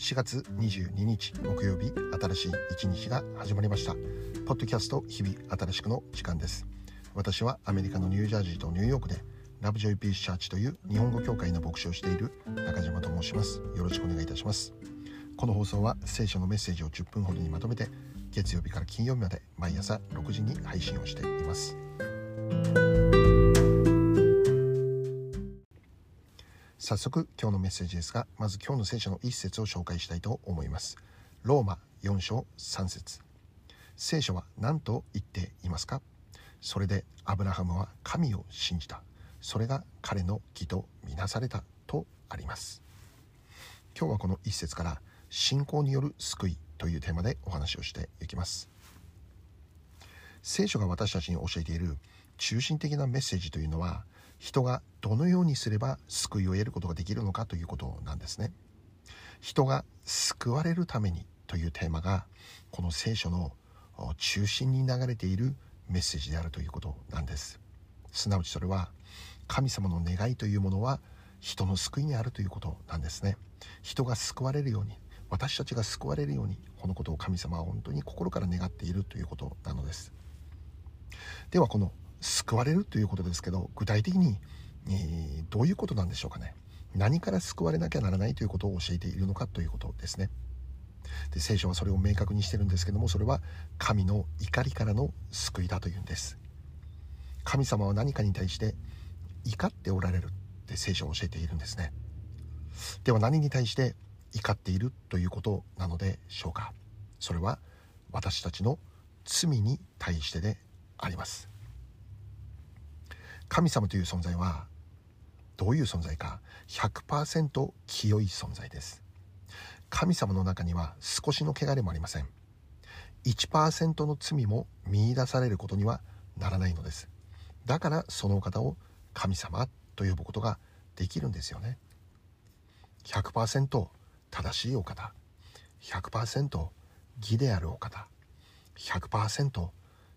4月22日木曜日新しい一日が始まりました。ポッドキャスト日々新しくの時間です。私はアメリカのニュージャージーとニューヨークでラブジョイピースチャーチという日本語教会の牧師をしている中島と申します。よろしくお願いいたします。この放送は聖書のメッセージを10分ほどにまとめて月曜日から金曜日まで毎朝6時に配信をしています。早速今日のメッセージですがまず今日の聖書の一節を紹介したいと思います。ローマ4章3節。聖書は何と言っていますか？それでアブラハムは神を信じた。それが彼の義とみなされたとあります。今日はこの一節から信仰による救いというテーマでお話をしていきます。聖書が私たちに教えている中心的なメッセージというのは人がどのようにすれば救いを得ることができるのかということなんですね。人が救われるためにというテーマがこの聖書の中心に流れているメッセージであるということなんです。すなわちそれは神様の願いというものは人の救いにあるということなんですね。人が救われるように私たちが救われるようにこのことを神様は本当に心から願っているということなのです。ではこの救われるということですけど具体的に、えー、どういうことなんでしょうかね。何から救われなきゃならないということを教えているのかということですね。で聖書はそれを明確にしてるんですけどもそれは神の怒りからの救いだというんです。神様は何かに対して怒っておられるって聖書を教えているんですね。では何に対して怒っているということなのでしょうか。それは私たちの罪に対してであります。神様という存在はどういう存在か100%清い存在です。神様の中には少しの汚れもありません。1%の罪も見いだされることにはならないのです。だからそのお方を神様と呼ぶことができるんですよね。100%正しいお方。100%義であるお方。100%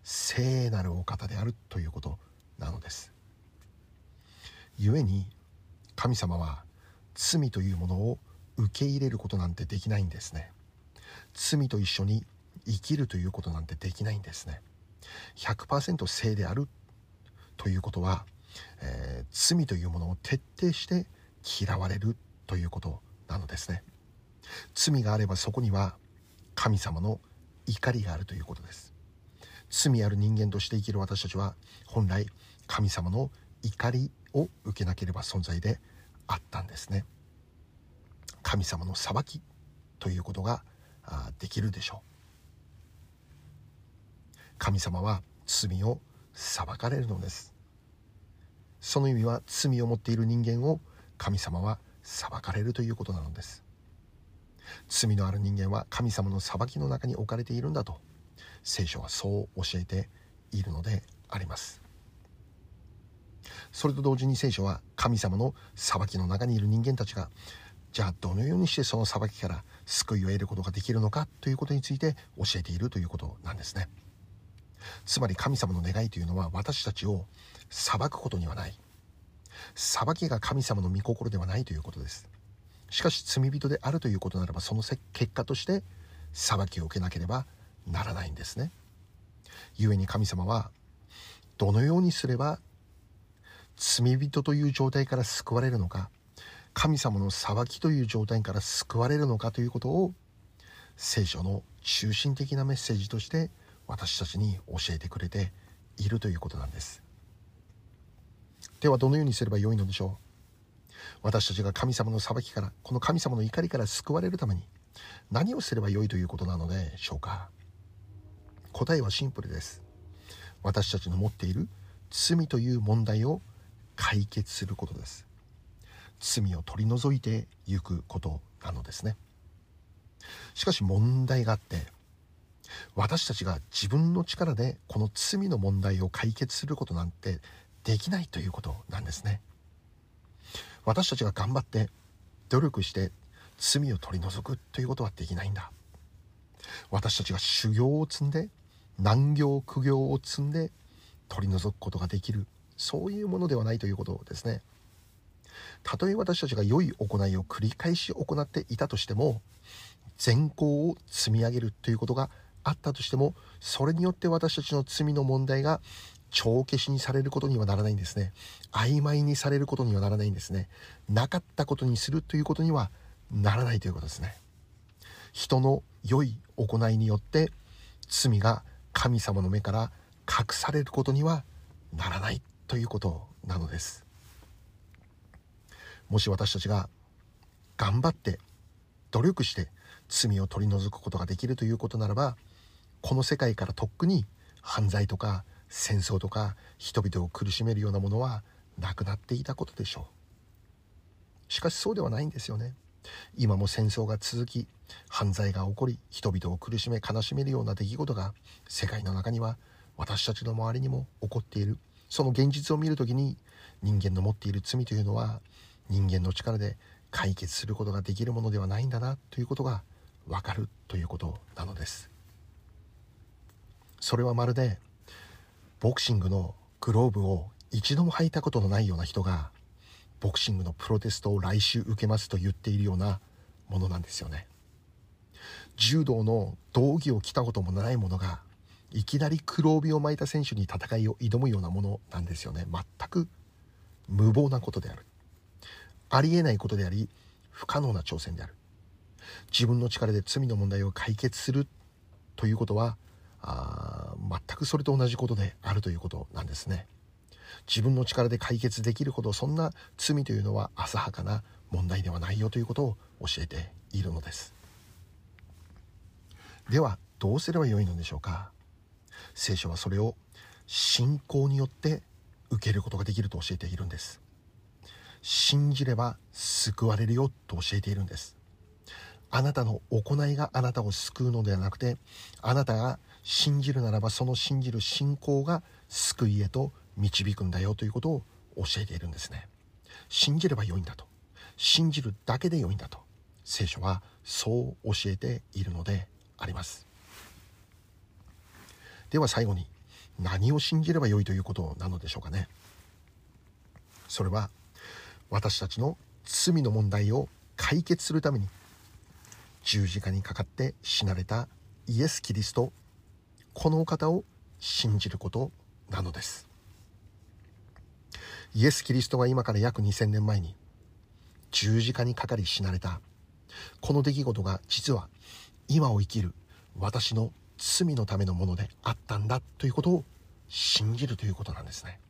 聖なるお方であるということなのです。故に神様は罪というものを受け入れることなんてできないんですね。罪と一緒に生きるということなんてできないんですね。100%正であるということは、えー、罪というものを徹底して嫌われるということなのですね。罪があればそこには神様の怒りがあるということです。罪ある人間として生きる私たちは本来神様の怒りを受けなければ存在であったんですね。神様の裁きということができるでしょう。神様は罪を裁かれるのです。その意味は罪を持っている人間を神様は裁かれるということなのです。罪のある人間は神様の裁きの中に置かれているんだと聖書はそう教えているのであります。それと同時に聖書は神様の裁きの中にいる人間たちがじゃあどのようにしてその裁きから救いを得ることができるのかということについて教えているということなんですね。つまり神様の願いというのは私たちを裁くことにはない。裁きが神様の御心ではないということです。しかし罪人であるということならばその結果として裁きを受けなければならないんですね。故に神様はどのようにすれば罪人という状態から救われるのか神様の裁きという状態から救われるのかということを聖書の中心的なメッセージとして私たちに教えてくれているということなんです。ではどのようにすればよいのでしょう？私たちが神様の裁きからこの神様の怒りから救われるために何をすればよいということなのでしょうか？答えはシンプルです。私たちの持っている罪という問題を解決することです。罪を取り除いていくことなのですね。しかし問題があって私たちが自分の力でこの罪の問題を解決することなんてできないということなんですね。私たちが頑張って努力して罪を取り除くということはできないんだ。私たちが修行を積んで難行苦行を積んで取り除くことができる。そういうものではないということですね。たとえ私たちが良い行いを繰り返し行っていたとしても善行を積み上げるということがあったとしてもそれによって私たちの罪の問題が帳消しにされることにはならないんですね。曖昧にされることにはならないんですね。なかったことにするということにはならないということですね。人の良い行いによって罪が神様の目から隠されることにはならない。ということなのです。もし私たちが頑張って努力して罪を取り除くことができるということならばこの世界からとっくに犯罪とか戦争とか人々を苦しめるようなものはなくなっていたことでしょう。しかしそうではないんですよね。今も戦争が続き犯罪が起こり人々を苦しめ悲しめるような出来事が世界の中には私たちの周りにも起こっている。その現実を見る時に人間の持っている罪というのは人間の力で解決することができるものではないんだなということがわかるということなのです。それはまるでボクシングのグローブを一度も履いたことのないような人がボクシングのプロテストを来週受けますと言っているようなものなんですよね。柔道の道着を着たこともないものがいきなり黒帯を巻いた選手に戦いを挑むようなものなんですよね。全く無謀なことである。ありえないことであり不可能な挑戦である。自分の力で罪の問題を解決するということはあ全くそれと同じことであるということなんですね。自分の力で解決できるほどそんな罪というのは浅はかな問題ではないよということを教えているのです。ではどうすればよいのでしょうか。聖書はそれを信仰によって受けることができると教えているんです。信じれば救われるよと教えているんです。あなたの行いがあなたを救うのではなくてあなたが信じるならばその信じる信仰が救いへと導くんだよということを教えているんですね。信じればよいんだと。信じるだけでよいんだと。聖書はそう教えているのであります。では最後に何を信じればよいということなのでしょうかね。それは私たちの罪の問題を解決するために十字架にかかって死なれたイエス・キリストこのお方を信じることなのです。イエス・キリストが今から約2000年前に十字架にかかり死なれた。この出来事が実は今を生きる私の罪のためのものであったんだということを信じるということなんですね。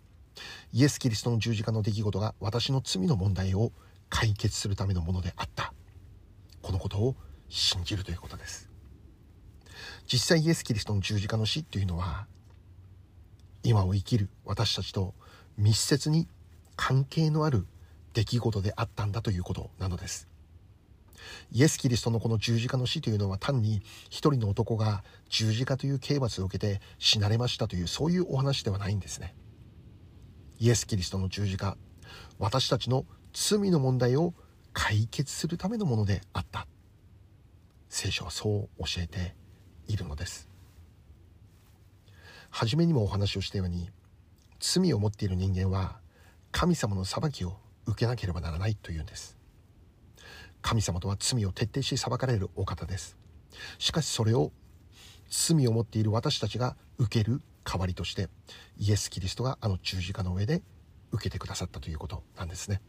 イエス・キリストの十字架の出来事が私の罪の問題を解決するためのものであった。このことを信じるということです。実際イエス・キリストの十字架の死というのは今を生きる私たちと密接に関係のある出来事であったんだということなのです。イエス・キリストのこの十字架の死というのは単に一人の男が十字架という刑罰を受けて死なれましたというそういうお話ではないんですね。イエス・キリストの十字架私たちの罪の問題を解決するためのものであった。聖書はそう教えているのです。初めにもお話をしたように罪を持っている人間は神様の裁きを受けなければならないというんです。神様とは罪を徹底し裁かれるお方です。しかしそれを罪を持っている私たちが受ける代わりとしてイエス・キリストがあの十字架の上で受けてくださったということなんですね。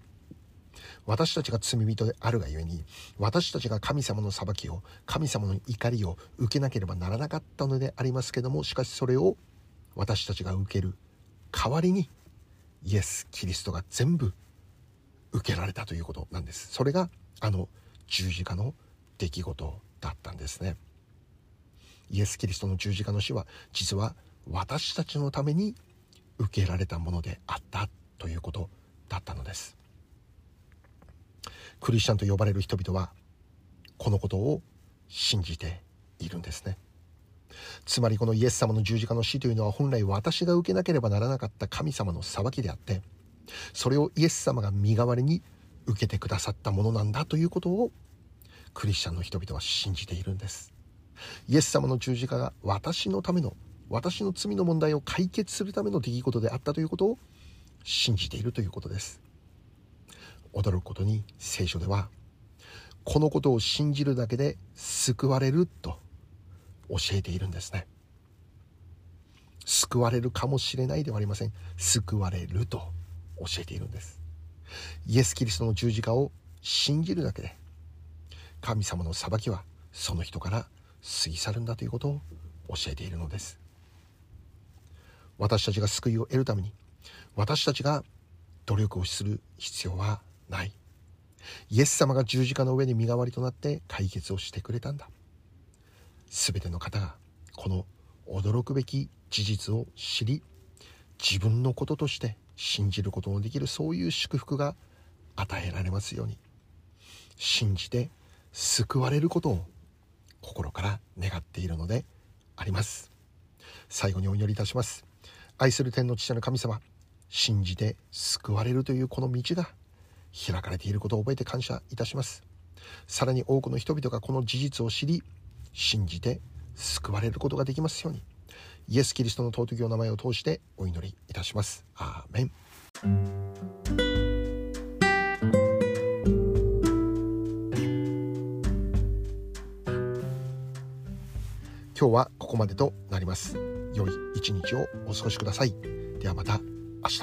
私たちが罪人であるがゆえに私たちが神様の裁きを神様の怒りを受けなければならなかったのでありますけどもしかしそれを私たちが受ける代わりにイエス・キリストが全部受けられたということなんです。それがあの十字架の出来事だったんですね。イエス・キリストの十字架の死は実は私たちのために受けられたものであったということだったのです。クリスチャンと呼ばれる人々はこのことを信じているんですね。つまりこのイエス様の十字架の死というのは本来私が受けなければならなかった神様の裁きであってそれをイエス様が身代わりに受けてくださったものなんだということをクリスチャンの人々は信じているんです。イエス様の十字架が私のための私の罪の問題を解決するための出来事であったということを信じているということです。驚くことに聖書ではこのことを信じるだけで救われると教えているんですね。救われるかもしれないではありません。救われると教えているんです。イエス・キリストの十字架を信じるだけで神様の裁きはその人から過ぎ去るんだということを教えているのです。私たちが救いを得るために私たちが努力をする必要はない。イエス様が十字架の上に身代わりとなって解決をしてくれたんだ。全ての方がこの驚くべき事実を知り自分のこととして信じることのできるそういう祝福が与えられますように信じて救われることを心から願っているのであります。最後にお祈りいたします。愛する天の父の神様信じて救われるというこの道が開かれていることを覚えて感謝いたします。さらに多くの人々がこの事実を知り信じて救われることができますように。イエス・キリストの尊きお名前を通してお祈りいたします。アーメン。今日はここまでとなります。良い一日をお過ごしください。ではまた明日。